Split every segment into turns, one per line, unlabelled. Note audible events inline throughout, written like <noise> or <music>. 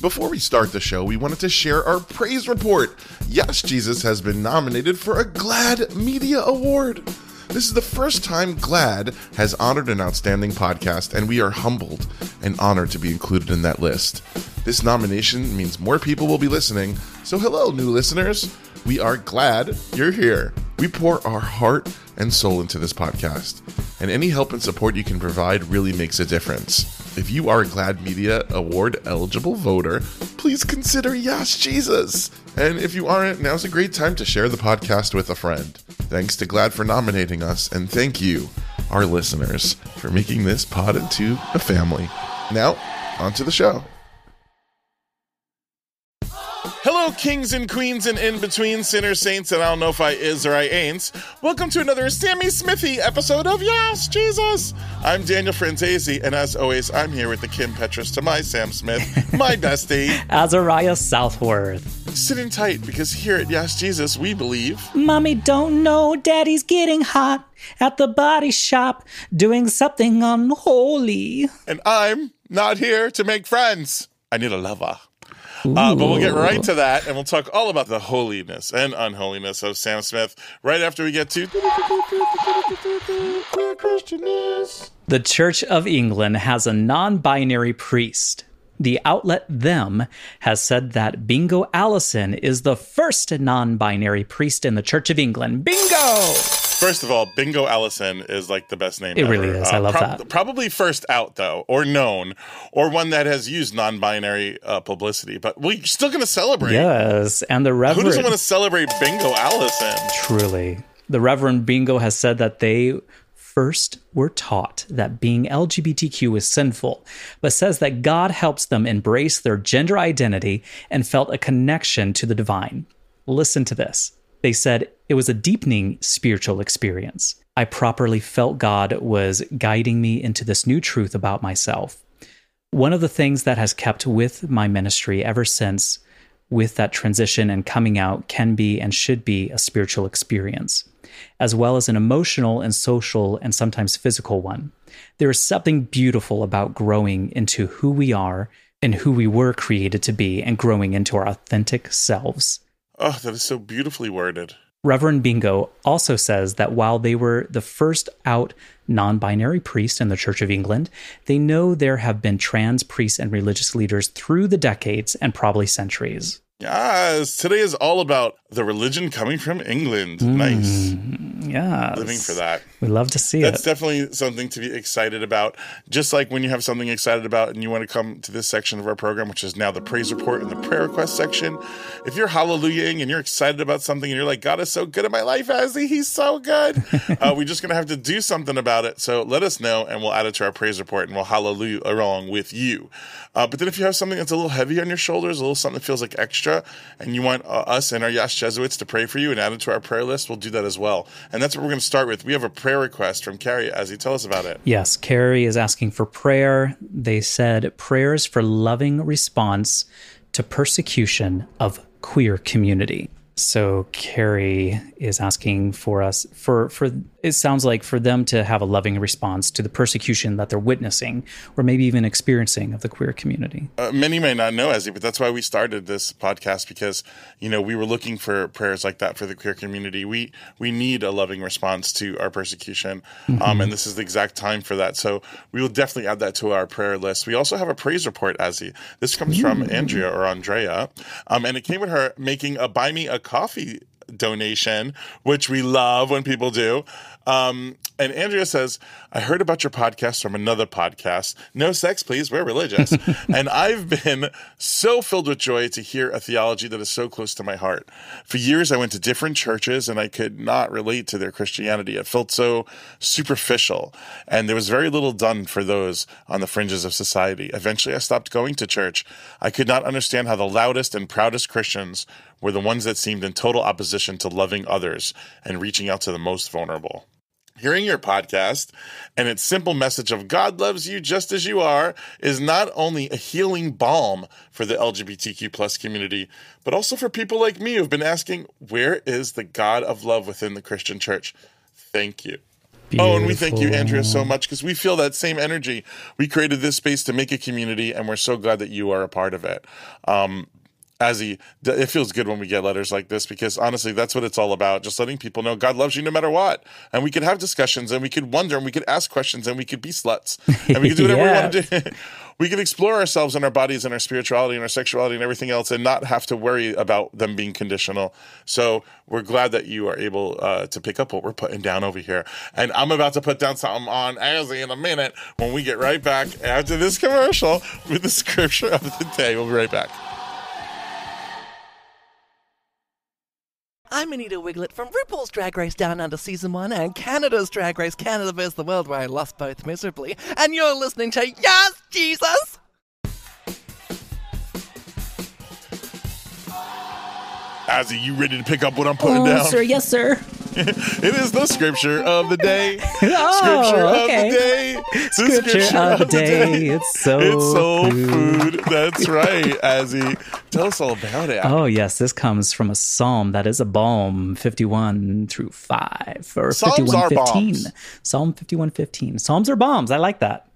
Before we start the show, we wanted to share our praise report. Yes, Jesus has been nominated for a GLAAD Media Award. This is the first time GLAAD has honored an outstanding podcast, and we are humbled and honored to be included in that list. This nomination means more people will be listening, so hello, new listeners. We are glad you're here. We pour our heart and soul into this podcast, and any help and support you can provide really makes a difference. If you are a GLAAD Media Award eligible voter, please consider Yes Jesus. And if you aren't, now's a great time to share the podcast with a friend. Thanks to GLAAD for nominating us, and thank you, our listeners, for making this pod into a family. Now, on to the show. Hello, kings and queens and in between sinners, saints, and I don't know if I is or I ain't. Welcome to another Sammy Smithy episode of Yes, Jesus. I'm Daniel Franzese, and as always, I'm here with the Kim Petras to my Sam Smith, my <laughs> bestie,
Azariah Southworth.
Sitting tight because here at Yes, Jesus, we believe.
Mommy don't know daddy's getting hot at the body shop doing something unholy.
And I'm not here to make friends. I need a lover. Uh, but we'll get right to that, and we'll talk all about the holiness and unholiness of Sam Smith right after we get to queer Christianness.
The Church of England has a non binary priest. The outlet Them has said that Bingo Allison is the first non binary priest in the Church of England. Bingo!
First of all, Bingo Allison is like the best name.
It
ever.
really is. I love that.
Probably first out though, or known, or one that has used non-binary uh, publicity. But we're still going to celebrate.
Yes, and the Reverend.
Who doesn't want to celebrate Bingo Allison?
Truly. The Reverend Bingo has said that they first were taught that being LGBTQ is sinful, but says that God helps them embrace their gender identity and felt a connection to the divine. Listen to this. They said it was a deepening spiritual experience. I properly felt God was guiding me into this new truth about myself. One of the things that has kept with my ministry ever since with that transition and coming out can be and should be a spiritual experience, as well as an emotional and social and sometimes physical one. There is something beautiful about growing into who we are and who we were created to be and growing into our authentic selves.
Oh, that is so beautifully worded.
Reverend Bingo also says that while they were the first out non binary priest in the Church of England, they know there have been trans priests and religious leaders through the decades and probably centuries.
Yes, today is all about the religion coming from England. Nice.
Yeah.
Living for that.
We love to see
That's
it.
That's definitely something to be excited about. Just like when you have something excited about and you want to come to this section of our program, which is now the praise report and the prayer request section. If you're hallelujahing and you're excited about something and you're like, God is so good in my life, Azzy, he's so good. <laughs> uh, we're just going to have to do something about it. So let us know and we'll add it to our praise report and we'll hallelujah along with you. Uh, but then if you have something that's a little heavy on your shoulders, a little something that feels like extra, and you want uh, us and our Yash Jesuits to pray for you and add it to our prayer list, we'll do that as well. And that's what we're going to start with. We have a prayer request from Carrie. Azzy tell us about it.
Yes, Carrie is asking for prayer. They said prayers for loving response to persecution of queer community. So Carrie is asking for us for for it sounds like for them to have a loving response to the persecution that they're witnessing or maybe even experiencing of the queer community.
Uh, many may not know Azzy, but that's why we started this podcast because you know we were looking for prayers like that for the queer community. We we need a loving response to our persecution, um, and this is the exact time for that. So we will definitely add that to our prayer list. We also have a praise report, Azzy. This comes from Andrea or Andrea, um, and it came with her making a buy me a coffee donation, which we love when people do. Um, and Andrea says, I heard about your podcast from another podcast. No sex, please. We're religious. <laughs> and I've been so filled with joy to hear a theology that is so close to my heart. For years, I went to different churches and I could not relate to their Christianity. It felt so superficial. And there was very little done for those on the fringes of society. Eventually, I stopped going to church. I could not understand how the loudest and proudest Christians were the ones that seemed in total opposition to loving others and reaching out to the most vulnerable. Hearing your podcast and its simple message of God loves you just as you are is not only a healing balm for the LGBTQ plus community, but also for people like me who've been asking, where is the God of love within the Christian church? Thank you. Oh, and we thank you, Andrea, so much because we feel that same energy. We created this space to make a community, and we're so glad that you are a part of it. Um, Azzy it feels good when we get letters like this because honestly that's what it's all about just letting people know god loves you no matter what. And we could have discussions and we could wonder and we could ask questions and we could be sluts. And we could do <laughs> whatever yeah. we want to do. <laughs> We could explore ourselves and our bodies and our spirituality and our sexuality and everything else and not have to worry about them being conditional. So we're glad that you are able uh, to pick up what we're putting down over here. And i'm about to put down something on Azzy in a minute when we get right back after this commercial with the scripture of the day. We'll be right back
I'm Anita Wigl'it from RuPaul's Drag Race Down Under Season 1 and Canada's Drag Race Canada vs. the World, where I lost both miserably. And you're listening to Yes, Jesus!
Azzy, you ready to pick up what I'm putting oh, down?
Sir, yes, sir. <laughs>
it is the scripture of the day. <laughs>
oh,
scripture
okay.
of the day.
The scripture, scripture of, the day. day. It's so
It's soul food. food. That's right, <laughs> Azzy. Tell us all about it.
Oh, yes. This comes from a psalm that is a balm 51 through 5 or
Psalms 51 15.
Psalm 51 15. Psalms are bombs. I like that.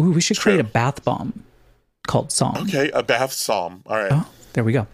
Ooh, we should True. create a bath bomb called Psalm.
Okay, a bath psalm. All right.
Oh, there we go.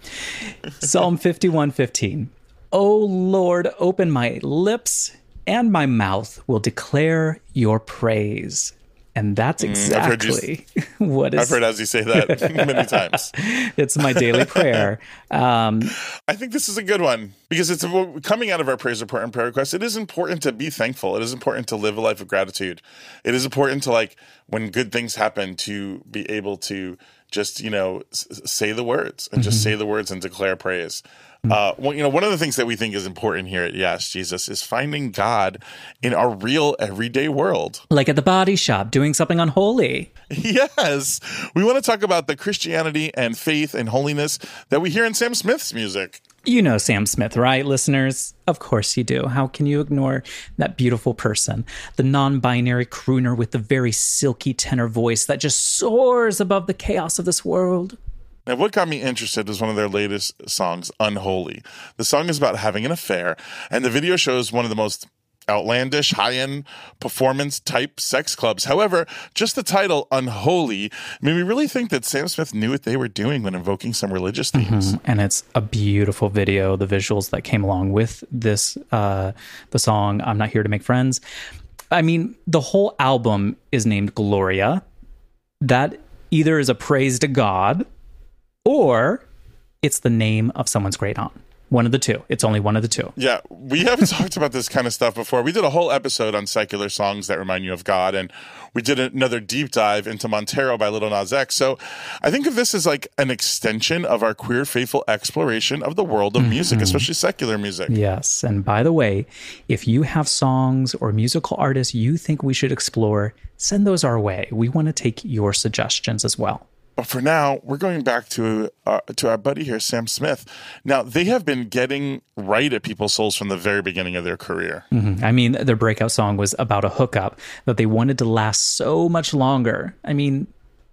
Psalm 51 15. O Lord, open my lips, and my mouth will declare your praise. And that's exactly mm, you, what is.
I've heard Azzy <laughs> say that <laughs> many times. <laughs>
It's my daily prayer. Um,
I think this is a good one because it's coming out of our praise report and prayer request. It is important to be thankful. It is important to live a life of gratitude. It is important to like when good things happen to be able to just you know say the words and just mm-hmm. say the words and declare praise. Uh, well, you know, one of the things that we think is important here at Yes Jesus is finding God in our real everyday world,
like at the body shop, doing something unholy. <laughs>
Yes, we want to talk about the Christianity and faith and holiness that we hear in Sam Smith's music.
You know Sam Smith, right, listeners? Of course you do. How can you ignore that beautiful person? The non binary crooner with the very silky tenor voice that just soars above the chaos of this world.
Now, what got me interested was one of their latest songs, Unholy. The song is about having an affair, and the video shows one of the most outlandish, high end performance type sex clubs. However, just the title, Unholy, made me really think that Sam Smith knew what they were doing when invoking some religious themes.
Mm-hmm. And it's a beautiful video, the visuals that came along with this, uh, the song, I'm Not Here to Make Friends. I mean, the whole album is named Gloria. That either is a praise to God or it's the name of someone's great aunt. One of the two. It's only one of the two.
Yeah, we haven't <laughs> talked about this kind of stuff before. We did a whole episode on secular songs that remind you of God, and we did another deep dive into Montero by Lil Nas X. So I think of this as like an extension of our queer faithful exploration of the world of music, mm-hmm. especially secular music.
Yes. And by the way, if you have songs or musical artists you think we should explore, send those our way. We want to take your suggestions as well.
But for now, we're going back to uh, to our buddy here, Sam Smith. Now they have been getting right at people's souls from the very beginning of their career.
Mm-hmm. I mean, their breakout song was about a hookup that they wanted to last so much longer. I mean,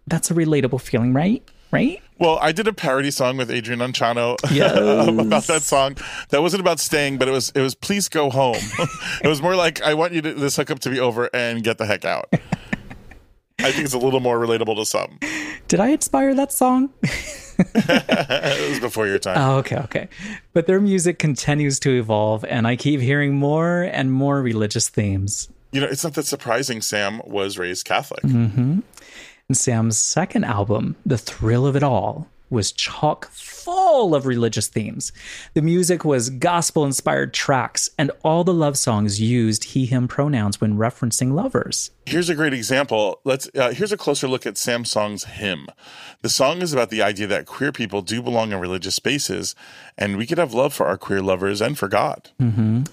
that's a relatable feeling, right? Right?
Well, I did a parody song with Adrian Unchano <laughs> yes. about that song. That wasn't about staying, but it was it was please go home. <laughs> it was more like I want you to this hookup to be over and get the heck out. <laughs> I think it's a little more relatable to some.
Did I inspire that song? <laughs>
it was before your time.
Oh, okay, okay. But their music continues to evolve, and I keep hearing more and more religious themes.
You know, it's not that surprising. Sam was raised Catholic.
Mm-hmm. And Sam's second album, The Thrill of It All, was chock full of religious themes. The music was gospel inspired tracks, and all the love songs used he him pronouns when referencing lovers.
Here's a great example. Let's uh, here's a closer look at Sam's song's hymn. The song is about the idea that queer people do belong in religious spaces, and we could have love for our queer lovers and for God.
Mm-hmm.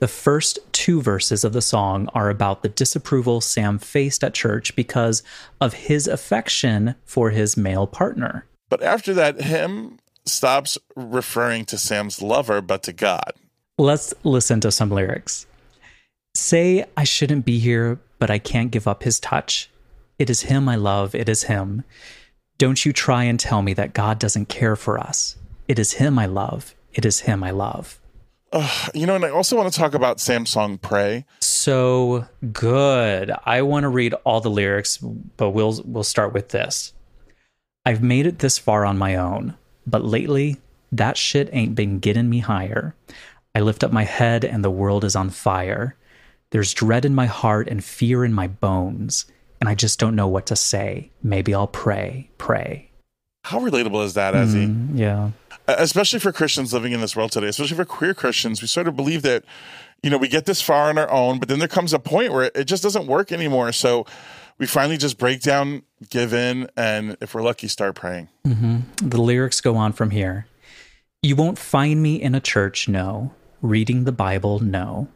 The first two verses of the song are about the disapproval Sam faced at church because of his affection for his male partner.
But after that, him stops referring to Sam's lover, but to God.
Let's listen to some lyrics. Say, I shouldn't be here, but I can't give up his touch. It is him I love, it is him. Don't you try and tell me that God doesn't care for us. It is him I love, it is him I love.
You know, and I also want to talk about Samsung Pray.
So good. I want to read all the lyrics, but we'll we'll start with this. I've made it this far on my own, but lately that shit ain't been getting me higher. I lift up my head and the world is on fire. There's dread in my heart and fear in my bones, and I just don't know what to say. Maybe I'll pray, pray.
How relatable is that, Azzy?
Mm, yeah.
especially for Christians living in this world today, especially for queer Christians, we sort of believe that, you know, we get this far on our own, but then there comes a point where it just doesn't work anymore. So we finally just break down, give in, and if we're lucky, start praying. Mm-hmm.
The lyrics go on from here. You won't find me in a church, no. Reading the Bible, no.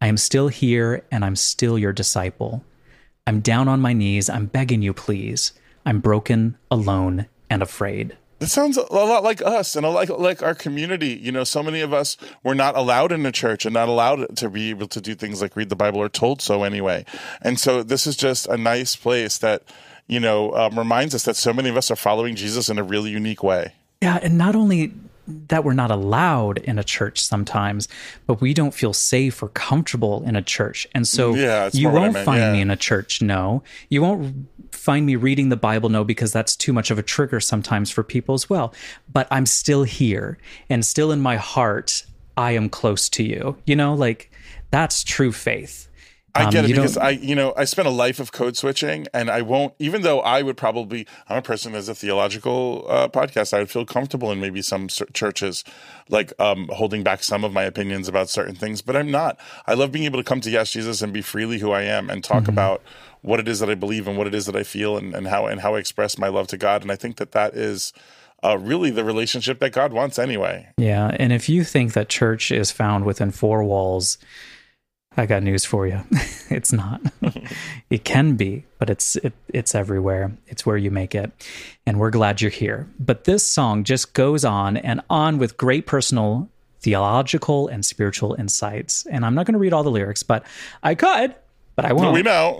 I am still here and I'm still your disciple. I'm down on my knees. I'm begging you, please. I'm broken, alone, and afraid.
That sounds a lot like us and a like like our community. You know, so many of us were not allowed in the church and not allowed to be able to do things like read the Bible or told so anyway. And so this is just a nice place that you know um, reminds us that so many of us are following Jesus in a really unique way.
Yeah, and not only that we're not allowed in a church sometimes, but we don't feel safe or comfortable in a church. And so
Yeah,
you
more what I
won't find
yeah.
me in a church, no. You won't find me reading the Bible, no, because that's too much of a trigger sometimes for people as well. But I'm still here and still in my heart, I am close to you. You know, like that's true faith.
I
Um,
get it
you don't-
because I, you know, I spent a life of code switching, and I won't. Even though I would probably, I'm a person as a theological uh, podcast. I would feel comfortable in maybe some churches, like um, holding back some of my opinions about certain things. But I'm not. I love being able to come to Yes Jesus and be freely who I am, and talk about what it is that I believe and what it is that I feel, and, and how and how I express my love to God. And I think that that is. Uh, really, the relationship that God wants, anyway.
Yeah, and if you think that church is found within four walls, I got news for you. <laughs> it's not. <laughs> it can be, but it's it, it's everywhere. It's where you make it. And we're glad you're here. But this song just goes on and on with great personal theological and spiritual insights. And I'm not going to read all the lyrics, but I could, but I won't.
We know.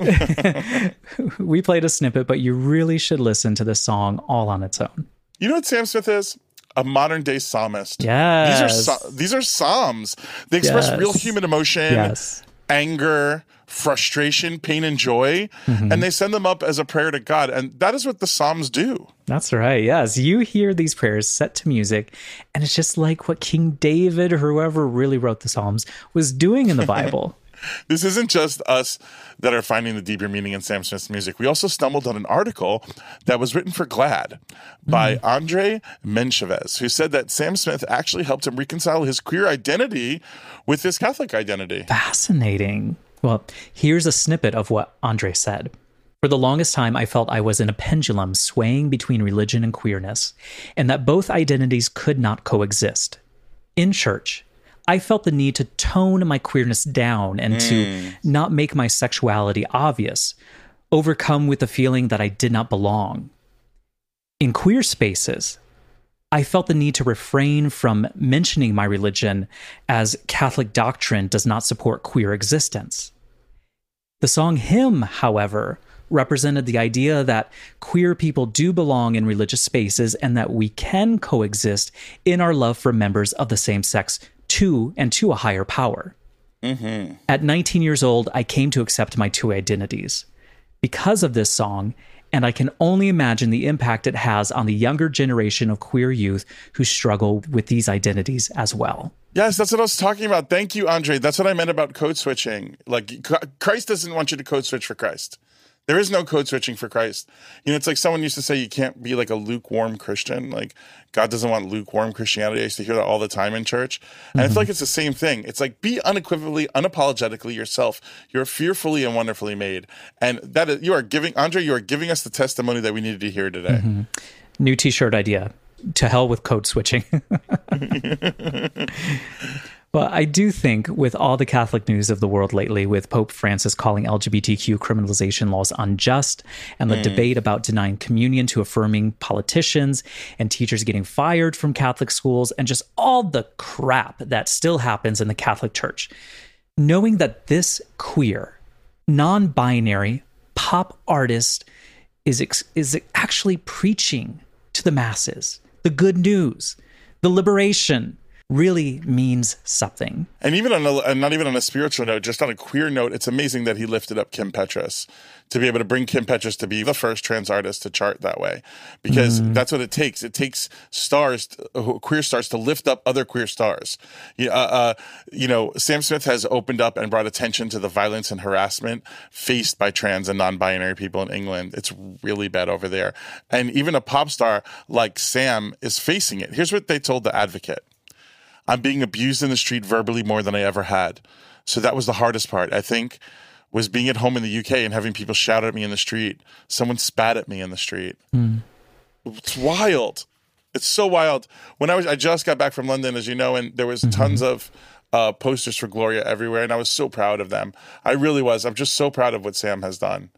<laughs>
we played a snippet, but you really should listen to this song all on its own.
You know what Sam Smith is? A modern day psalmist.
Yes.
These are these are psalms. They express
Yes.
real human emotion,
Yes.
anger, frustration, pain, and joy,
Mm-hmm.
and they send them up as a prayer to God. And that is what the psalms do.
That's right. Yes. You hear these prayers set to music, and it's just like what King David or whoever really wrote the Psalms was doing in the <laughs> Bible.
This isn't just us that are finding the deeper meaning in Sam Smith's music. We also stumbled on an article that was written for GLAAD by
Hmm.
Andre Menchevez, who said that Sam Smith actually helped him reconcile his queer identity with his Catholic identity.
Fascinating. Well, here's a snippet of what Andre said. For the longest time, I felt I was in a pendulum swaying between religion and queerness, and that both identities could not coexist. In church, I felt the need to tone my queerness down and to mm. not make my sexuality obvious, overcome with the feeling that I did not belong. In queer spaces, I felt the need to refrain from mentioning my religion as Catholic doctrine does not support queer existence. The song Hymn, however, represented the idea that queer people do belong in religious spaces and that we can coexist in our love for members of the same sex to and to a higher power. Mm-hmm. At 19 years old, I came to accept my two identities. Because of this song, and I can only imagine the impact it has on the younger generation of queer youth who struggle with these identities as well.
Yes, that's what I was talking about. Thank you, Andre. That's what I meant about code switching. Like, Christ doesn't want you to code switch for Christ. There is no code switching for Christ. You know, it's like someone used to say you can't be like a lukewarm Christian. Like, God doesn't want lukewarm Christianity. I used to hear that all the time in church. And I feel mm-hmm. like it's the same thing. It's like be unequivocally, unapologetically yourself. You're fearfully and wonderfully made. And that is, you are giving, Andre, you are giving us the testimony that we needed to hear today. Mm-hmm.
New t shirt idea. To hell with code switching. <laughs> <laughs> <laughs> But I do think, with all the Catholic news of the world lately, with Pope Francis calling LGBTQ criminalization laws unjust, and the hmm. debate about denying communion to affirming politicians, and teachers getting fired from Catholic schools, and just all the crap that still happens in the Catholic Church, knowing that this queer, non binary pop artist is, ex- is actually preaching to the masses the good news, the liberation, really means something.
And even on a, not even on a spiritual note, just on a queer note, it's amazing that he lifted up Kim Petras to be able to bring Kim Petras to be the first trans artist to chart that way, because mm. that's what it takes. It takes stars, queer stars, to lift up other queer stars. Uh, uh, you know, Sam Smith has opened up and brought attention to the violence and harassment faced by trans and non-binary people in England. It's really bad over there, and even a pop star like Sam is facing it. Here's what they told the Advocate. I'm being abused in the street verbally more than I ever had. So that was the hardest part. I think was being at home in the UK and having people shout at me in the street. Someone spat at me in the street. Mm. It's wild. It's so wild. When I was, I just got back from London, as you know, and there was mm-hmm. tons of uh, posters for Gloria everywhere, and I was so proud of them. I really was. I'm just so proud of what Sam has done.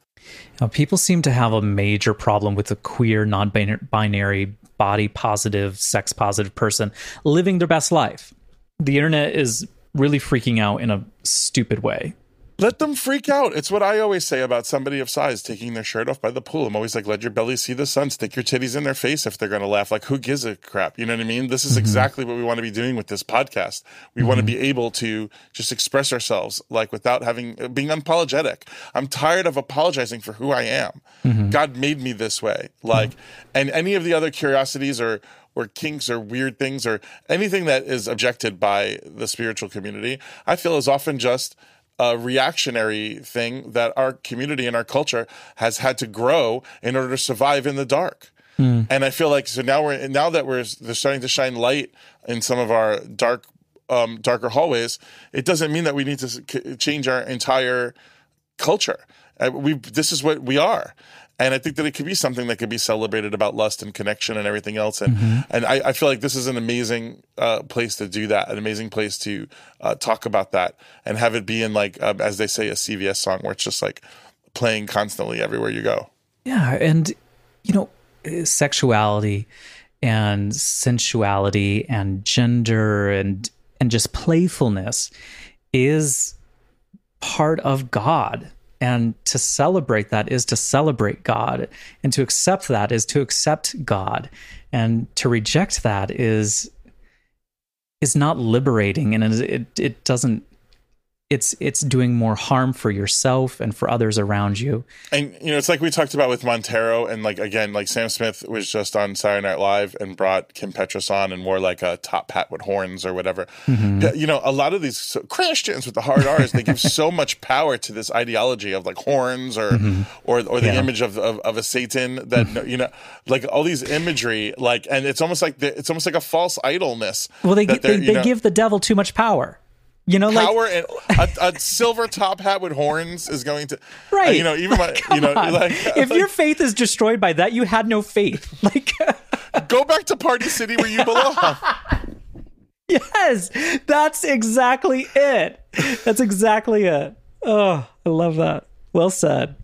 Now, people seem to have a major problem with the queer, non-binary, body positive, sex positive person living their best life. The internet is really freaking out in a stupid way
let them freak out. It's what I always say about somebody of size taking their shirt off by the pool. I'm always like, let your belly see the sun. Stick your titties in their face if they're going to laugh. Like, who gives a crap? You know what I mean? This is mm-hmm. exactly what we want to be doing with this podcast. We mm-hmm. want to be able to just express ourselves, like without having being unapologetic. I'm tired of apologizing for who I am. Mm-hmm. God made me this way. Like, mm-hmm. and any of the other curiosities or or kinks or weird things or anything that is objected by the spiritual community, I feel is often just a reactionary thing that our community and our culture has had to grow in order to survive in the dark. Mm. And I feel like so now we're now that we're starting to shine light in some of our dark um, darker hallways. It doesn't mean that we need to change our entire culture. Uh, we this is what we are, and I think that it could be something that could be celebrated about lust and connection and everything else. And mm-hmm. and I, I, feel like this is an amazing uh, place to do that, an amazing place to uh, talk about that and have it be in like uh, as they say a CVS song where it's just like playing constantly everywhere you go.
Yeah, and you know, sexuality and sensuality and gender and and just playfulness is part of God and to celebrate that is to celebrate God. And to accept that is to accept God. And to reject that is is not liberating and it it doesn't it's it's doing more harm for yourself and for others around you.
And you know, it's like we talked about with Montero, and like again, like Sam Smith was just on Saturday Night Live and brought Kim Petras on and wore like a top hat with horns or whatever. Mm-hmm. You know, a lot of these Christians with the hard R's, they give so <laughs> much power to this ideology of like horns or mm-hmm. or or the yeah. image of, of, of a Satan that mm-hmm. you know, like all these imagery, like, and it's almost like the, it's almost like a false idolness.
Well, they they, they give the devil too much power. You know,
power
like
and <laughs> a, a, silver top hat with horns is going to
right.
Uh, you know, even my <laughs> you know,
like if like, your faith is destroyed by that, you had no faith. <laughs> Like,
go back to Party City where you belong.
yes, that's exactly it. That's exactly it. Oh, I love that. Well said.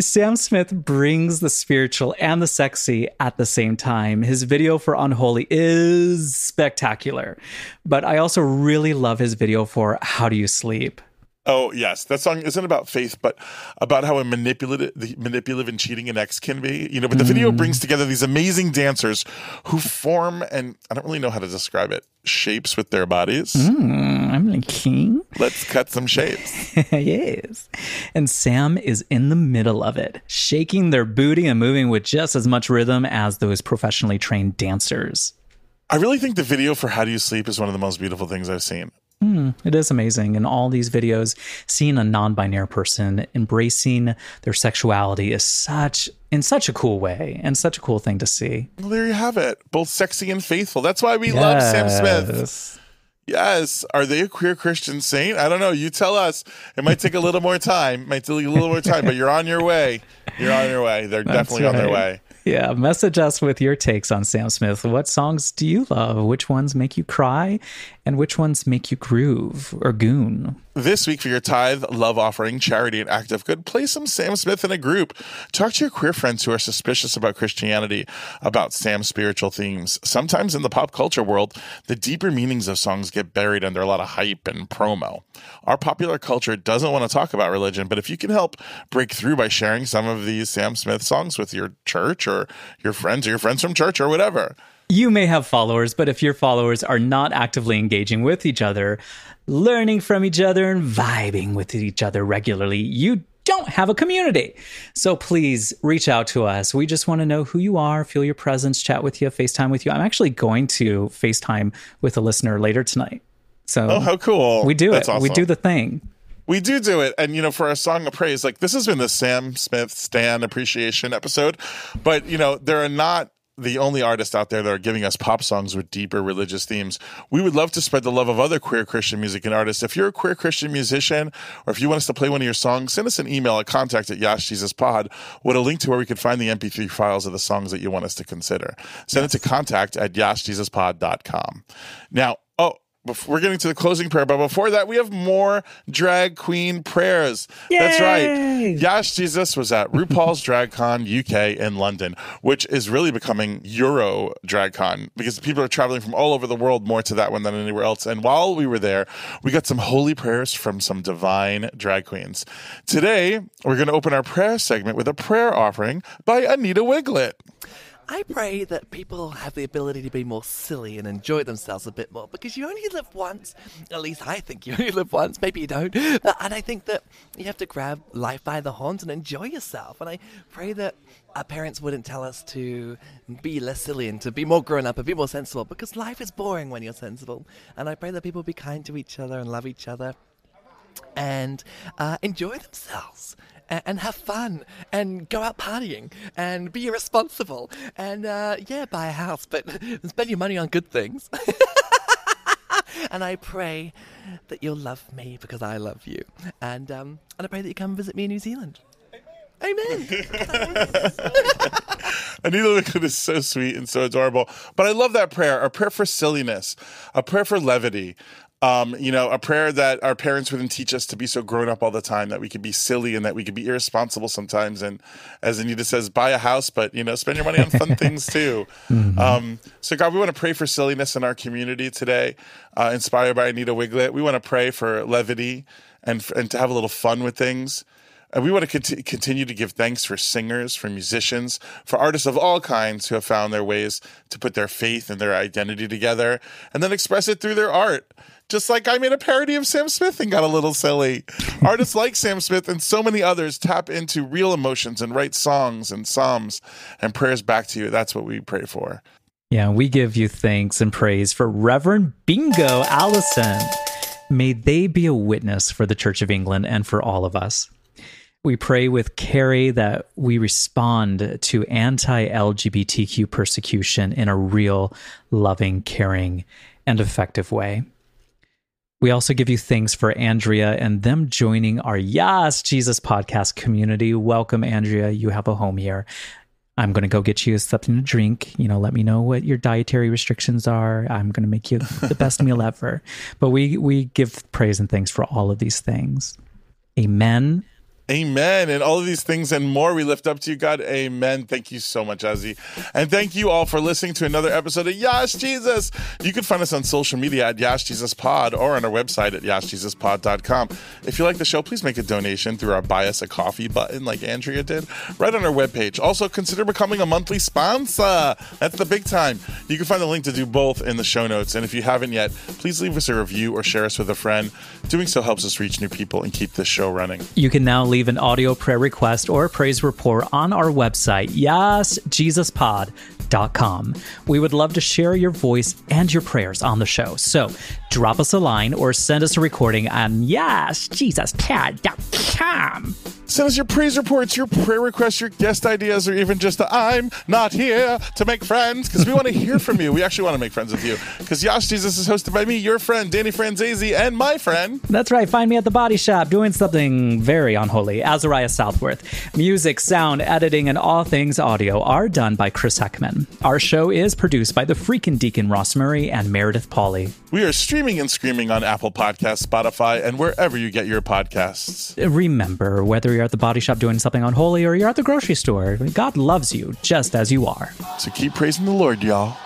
Sam Smith brings the spiritual and the sexy at the same time. His video for Unholy is spectacular, but I also really love his video for How Do You Sleep?
Oh yes, that song isn't about faith, but about how a manipulative, manipulative and cheating an ex can be. You know, but the mm. video brings together these amazing dancers who form, and I don't really know how to describe it, shapes with their bodies.
Mm, I'm a king.
Let's cut some shapes. <laughs>
yes, and Sam is in the middle of it, shaking their booty and moving with just as much rhythm as those professionally trained dancers.
I really think the video for How Do You Sleep is one of the most beautiful things I've seen.
Mm, it is amazing. In all these videos, seeing a non binary person embracing their sexuality is such, in such a cool way and such a cool thing to see.
Well, there you have it. Both sexy and faithful. That's why we yes. love Sam Smith. Yes. Are they a queer Christian saint? I don't know. You tell us. It might take a little more time. It might take a little more time, but you're on your way. You're on your way. They're <laughs> That's definitely right. on their way.
Yeah, message us with your takes on Sam Smith. What songs do you love? Which ones make you cry? And which ones make you groove or goon?
This week for your tithe, love offering, charity, and act of good, play some Sam Smith in a group. Talk to your queer friends who are suspicious about Christianity, about Sam's spiritual themes. Sometimes in the pop culture world, the deeper meanings of songs get buried under a lot of hype and promo. Our popular culture doesn't want to talk about religion, but if you can help break through by sharing some of these Sam Smith songs with your church or your friends or your friends from church or whatever,
you may have followers, but if your followers are not actively engaging with each other, learning from each other, and vibing with each other regularly, you don't have a community. So please reach out to us. We just want to know who you are, feel your presence, chat with you, FaceTime with you. I'm actually going to FaceTime with a listener later tonight. So
Oh, how cool.
we do
That's
it. We do the thing.
We do do it. And, you know, for our song of praise, like this has been the Sam Smith Stan appreciation episode. But, you know, there are not the only artists out there that are giving us pop songs with deeper religious themes. We would love to spread the love of other queer Christian music and artists. If you're a queer Christian musician or if you want us to play one of your songs, send us an email at contact at Yas Jesus Pod with a link to where we can find the MP3 files of the songs that you want us to consider. Send it to contact at yasjesuspod.com. Now, oh, bef- we're getting to the closing prayer, but before that, we have more drag queen prayers. That's right.
Yay!
Yas Jesus was at RuPaul's Drag Con UK in London, which is really becoming Euro Drag Con because people are traveling from all over the world more to that one than anywhere else. And while we were there, we got some holy prayers from some divine drag queens. Today, we're going to open our prayer segment with a prayer offering by Anita Wigl'it.
I pray that people have the ability to be more silly and enjoy themselves a bit more because you only live once. At least I think you <laughs> only live once. Maybe you don't. But, and I think that you have to grab life by the horns and enjoy yourself. And I pray that our parents wouldn't tell us to be less silly and to be more grown up and be more sensible because life is boring when you're sensible. And I pray that people be kind to each other and love each other and uh, enjoy themselves and, and have fun and go out partying and be irresponsible and uh, yeah, buy a house, but <laughs> spend your money on good things. <laughs> and I pray that you'll love me because I love you, and um, and I pray that you come visit me in New Zealand. Amen. <laughs>
Anita Wigl'it is so sweet and so adorable. But I love that prayer, a prayer for silliness, a prayer for levity. Um, you know, a prayer that our parents wouldn't teach us to be so grown up all the time, that we could be silly and that we could be irresponsible sometimes. And as Anita says, buy a house, but, you know, spend your money on fun <laughs> things too. Um, so, God, we want to pray for silliness in our community today, uh, inspired by Anita Wigl'it. We want to pray for levity and, and to have a little fun with things. And we want to conti- continue to give thanks for singers, for musicians, for artists of all kinds who have found their ways to put their faith and their identity together and then express it through their art. Just like I made a parody of Sam Smith and got a little silly. <laughs> Artists like Sam Smith and so many others tap into real emotions and write songs and psalms and prayers back to you. That's what we pray for.
Yeah, we give you thanks and praise for Reverend Bingo Allison. May they be a witness for the Church of England and for all of us. We pray with Carrie that we respond to anti LGBTQ persecution in a real, loving, caring, and effective way. We also give you thanks for Andrea and them joining our Yes Jesus podcast community. Welcome, Andrea. You have a home here. I'm going to go get you something to drink. You know, let me know what your dietary restrictions are. I'm going to make you <laughs> the best meal ever. But we we give praise and thanks for all of these things. Amen.
Amen. And all of these things and more we lift up to you, God. Amen. Thank you so much, Ozzy. And thank you all for listening to another episode of Yas Jesus. You can find us on social media at Yas Jesus Pod or on our website at yasjesuspod.com. If you like the show, please make a donation through our buy us a coffee button like Andrea did right on our webpage. Also, consider becoming a monthly sponsor. That's the big time. You can find the link to do both in the show notes. And if you haven't yet, please leave us a review or share us with a friend. Doing so helps us reach new people and keep this show running.
You can now leave an audio prayer request or a praise report on our website, yesjesuspod.com. We would love to share your voice and your prayers on the show. So drop us a line or send us a recording on yesjesuspod.com.
Send us your praise reports, your prayer requests, your guest ideas, or even just the I'm not here to make friends because we want to hear from you. We actually want to make friends with you because Yas Jesus is hosted by me, your friend, Danny Franzese, and my friend.
That's right. Find me at the body shop doing something very unholy. Azariah Southworth. Music, sound, editing, and all things audio are done by Chris Heckman. Our show is produced by the freaking Deacon Ross Murray and Meredith Pauley.
We are streaming and screaming on Apple Podcasts, Spotify, and wherever you get your podcasts.
Remember, whether you're at the body shop doing something unholy or you're at the grocery store, God loves you just as you are.
So keep praising the Lord, y'all.